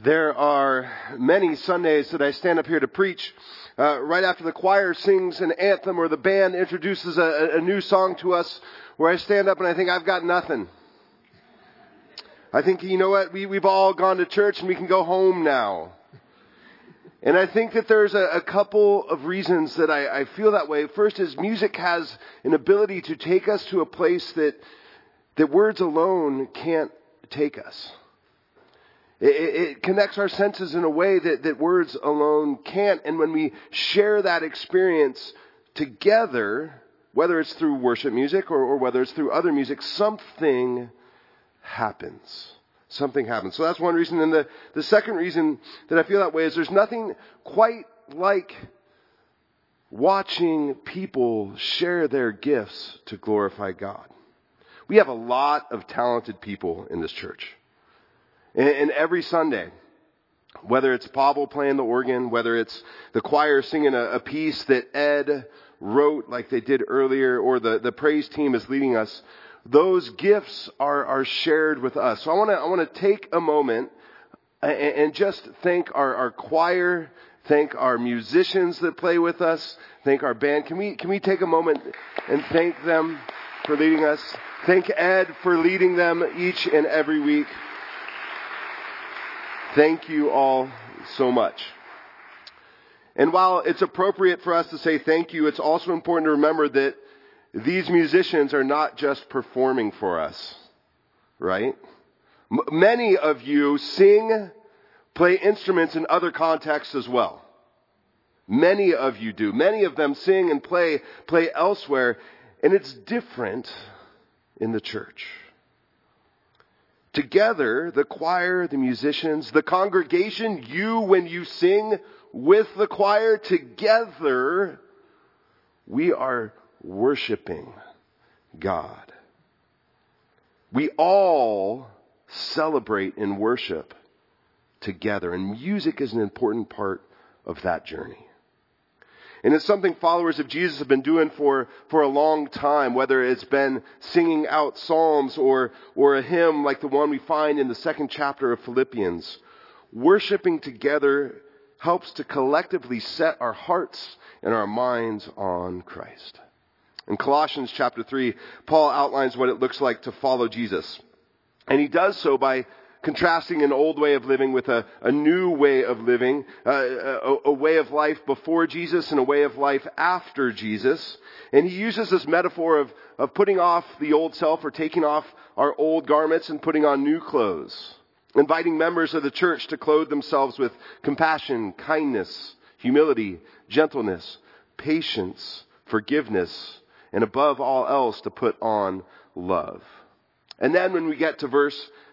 There are many Sundays that I stand up here to preach uh, right after the choir sings an anthem or the band introduces a, a new song to us, where I stand up and I think I've got nothing. I think, you know what, we, we've all gone to church and we can go home now. And I think that there's a, a couple of reasons that I, I feel that way. First is music has an ability to take us to a place that, that words alone can't take us. It, it, connects our senses in a way that, that words alone can't. And when we share that experience together, whether it's through worship music or, or whether it's through other music, something happens. Something happens. So that's one reason. And the, the second reason that I feel that way is there's nothing quite like watching people share their gifts to glorify God. We have a lot of talented people in this church. And, every Sunday, whether it's Pavel playing the organ, whether it's the choir singing a, a piece that Ed wrote like they did earlier, or the, the praise team is leading us, those gifts are, are shared with us. So I want to I want to take a moment and, and just thank our, our choir, thank our musicians that play with us, thank our band. Can we can we take a moment and thank them for leading us? Thank Ed for leading them each and every week. Thank you all so much. And while it's appropriate for us to say thank you, it's also important to remember that these musicians are not just performing for us, right? M- many of you sing, play instruments in other contexts as well. Many of you do. Many of them sing and play, play elsewhere, and it's different in the church. Together, the choir, the musicians, the congregation, you when you sing with the choir, together, we are worshiping God. We all celebrate and worship together, and music is an important part of that journey. And it's something followers of Jesus have been doing for, for a long time, whether it's been singing out psalms or, or a hymn like the one we find in the second chapter of Philippians. Worshipping together helps to collectively set our hearts and our minds on Christ. In Colossians chapter 3, Paul outlines what it looks like to follow Jesus. And he does so by contrasting an old way of living with a, a new way of living, uh, a, a way of life before Jesus and a way of life after Jesus. And he uses this metaphor of, of putting off the old self or taking off our old garments and putting on new clothes. Inviting members of the church to clothe themselves with compassion, kindness, humility, gentleness, patience, forgiveness, and above all else to put on love. And then when we get to verse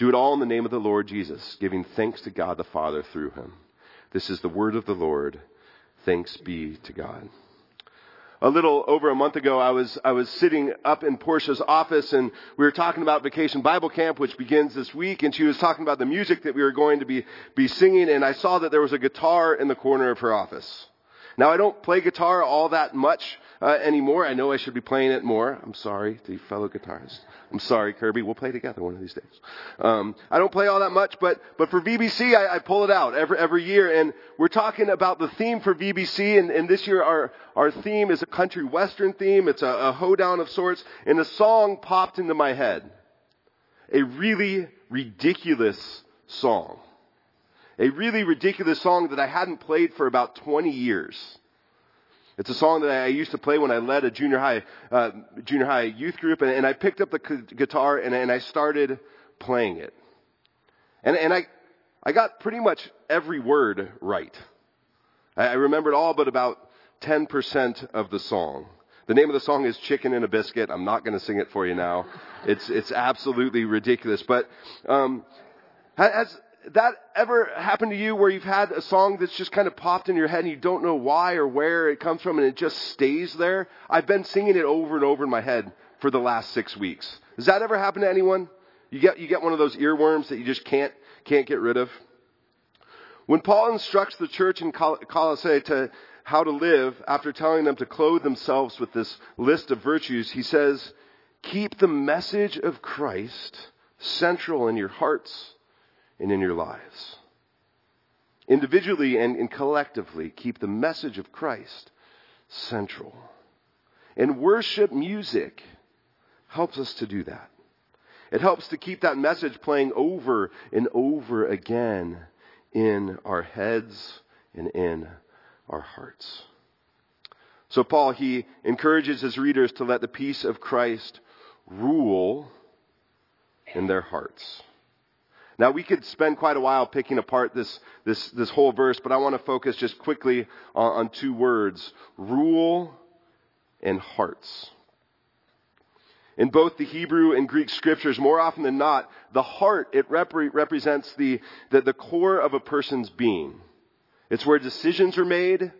do it all in the name of the Lord Jesus, giving thanks to God the Father through him. This is the word of the Lord. Thanks be to God. A little over a month ago, I was, I was sitting up in Portia's office and we were talking about Vacation Bible Camp, which begins this week, and she was talking about the music that we were going to be, be singing, and I saw that there was a guitar in the corner of her office. Now, I don't play guitar all that much uh, anymore. I know I should be playing it more. I'm sorry to fellow guitarists. I'm sorry, Kirby. We'll play together one of these days. Um, I don't play all that much, but but for VBC, I, I pull it out every every year, and we're talking about the theme for VBC, and, and this year our our theme is a country western theme. It's a, a hoedown of sorts, and a song popped into my head, a really ridiculous song, a really ridiculous song that I hadn't played for about 20 years. It's a song that I used to play when I led a junior high, uh, junior high youth group, and, and I picked up the guitar and, and I started playing it. And, and I, I got pretty much every word right. I, I remembered all but about 10% of the song. The name of the song is Chicken and a Biscuit. I'm not going to sing it for you now. It's, it's absolutely ridiculous. But, um, as, that ever happened to you where you've had a song that's just kind of popped in your head and you don't know why or where it comes from and it just stays there? I've been singing it over and over in my head for the last six weeks. Does that ever happen to anyone? You get, you get one of those earworms that you just can't, can't get rid of? When Paul instructs the church in Colossae to how to live, after telling them to clothe themselves with this list of virtues, he says, keep the message of Christ central in your hearts and in your lives. Individually and, collectively, keep the message of Christ central. And worship music helps us to do that. It helps to keep that message playing over and over again in our heads and in our hearts. So Paul, he encourages his readers to let the peace of Christ rule in their hearts. Now we could spend quite a while picking apart this, this, this whole verse, but I want to focus just quickly on, on two words. Rule and hearts. In both the Hebrew and Greek scriptures, more often than not, the heart, it rep- represents the, the, the core of a person's being. It's where decisions are made.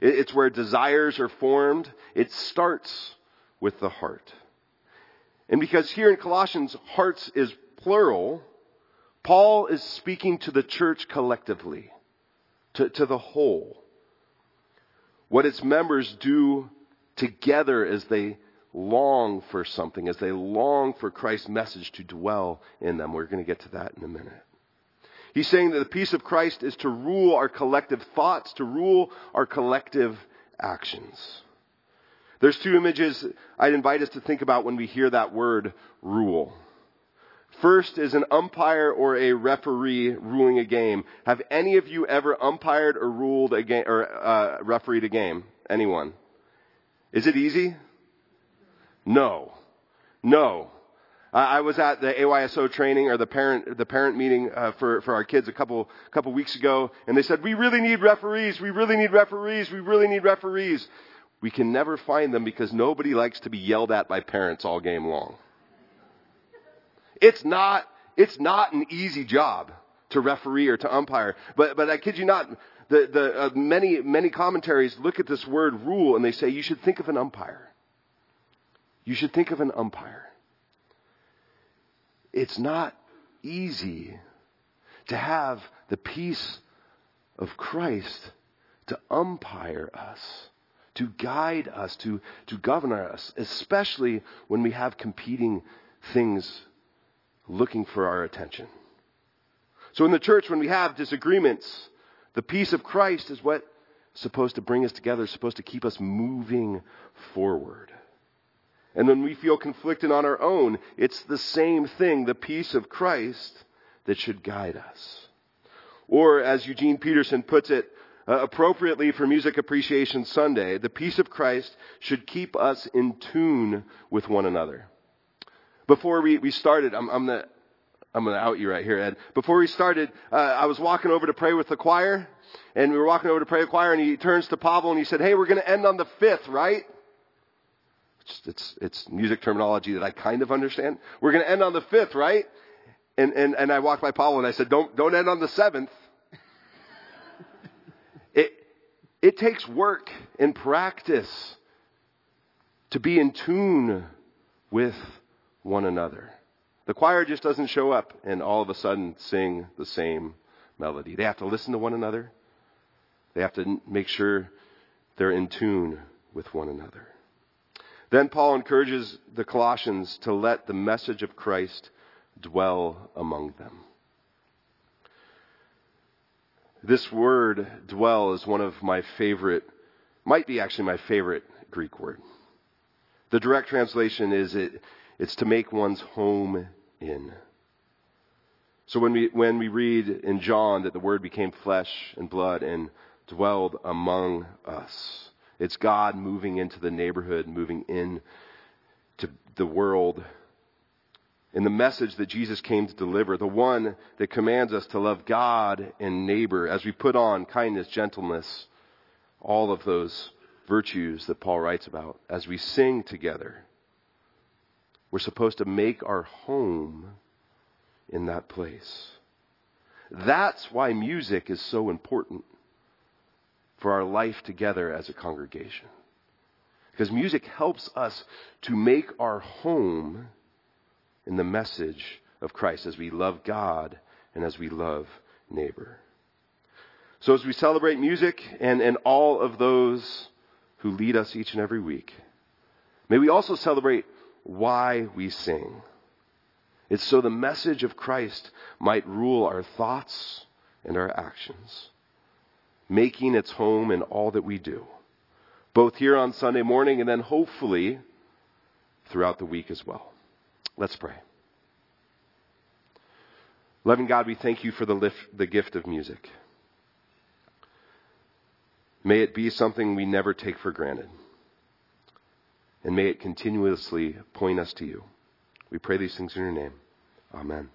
It's where desires are formed. It starts with the heart. And because here in Colossians, hearts is plural, Paul is speaking to the church collectively, to, to the whole. What its members do together as they long for something, as they long for Christ's message to dwell in them. We're going to get to that in a minute. He's saying that the peace of Christ is to rule our collective thoughts, to rule our collective actions. There's two images I'd invite us to think about when we hear that word rule. First is an umpire or a referee ruling a game. Have any of you ever umpired or ruled a game or uh, refereed a game? Anyone? Is it easy? No. No. I was at the AYSO training or the parent the parent meeting uh, for for our kids a couple couple weeks ago, and they said we really need referees. We really need referees. We really need referees. We can never find them because nobody likes to be yelled at by parents all game long. It's not, it's not an easy job to referee or to umpire. But, but I kid you not, the, the, uh, many, many commentaries look at this word rule and they say you should think of an umpire. You should think of an umpire. It's not easy to have the peace of Christ to umpire us, to guide us, to, to govern us, especially when we have competing things looking for our attention. So in the church, when we have disagreements, the peace of Christ is what is supposed to bring us together, supposed to keep us moving forward. And when we feel conflicted on our own, it's the same thing, the peace of Christ that should guide us. Or as Eugene Peterson puts it, uh, appropriately for Music Appreciation Sunday, the peace of Christ should keep us in tune with one another. Before we, we started, I'm, I'm gonna, I'm gonna out you right here, Ed. Before we started, uh, I was walking over to pray with the choir, and we were walking over to pray with the choir, and he turns to Pavel and he said, hey, we're gonna end on the fifth, right? It's, it's, it's music terminology that I kind of understand. We're gonna end on the fifth, right? And, and, and I walked by Pavel and I said, don't, don't end on the seventh. it, it takes work and practice to be in tune with one another. The choir just doesn't show up and all of a sudden sing the same melody. They have to listen to one another. They have to make sure they're in tune with one another. Then Paul encourages the Colossians to let the message of Christ dwell among them. This word, dwell, is one of my favorite, might be actually my favorite Greek word. The direct translation is it, it's to make one's home in. So when we, when we read in John that the Word became flesh and blood and dwelled among us, it's God moving into the neighborhood, moving in to the world. In the message that Jesus came to deliver, the one that commands us to love God and neighbor as we put on kindness, gentleness, all of those virtues that Paul writes about, as we sing together we're supposed to make our home in that place. That's why music is so important for our life together as a congregation. Because music helps us to make our home in the message of Christ as we love God and as we love neighbor. So as we celebrate music and, and all of those who lead us each and every week, may we also celebrate why we sing. It's so the message of Christ might rule our thoughts and our actions, making its home in all that we do, both here on Sunday morning and then hopefully throughout the week as well. Let's pray. Loving God, we thank you for the, lift, the gift of music. May it be something we never take for granted. And may it continuously point us to you. We pray these things in your name. Amen.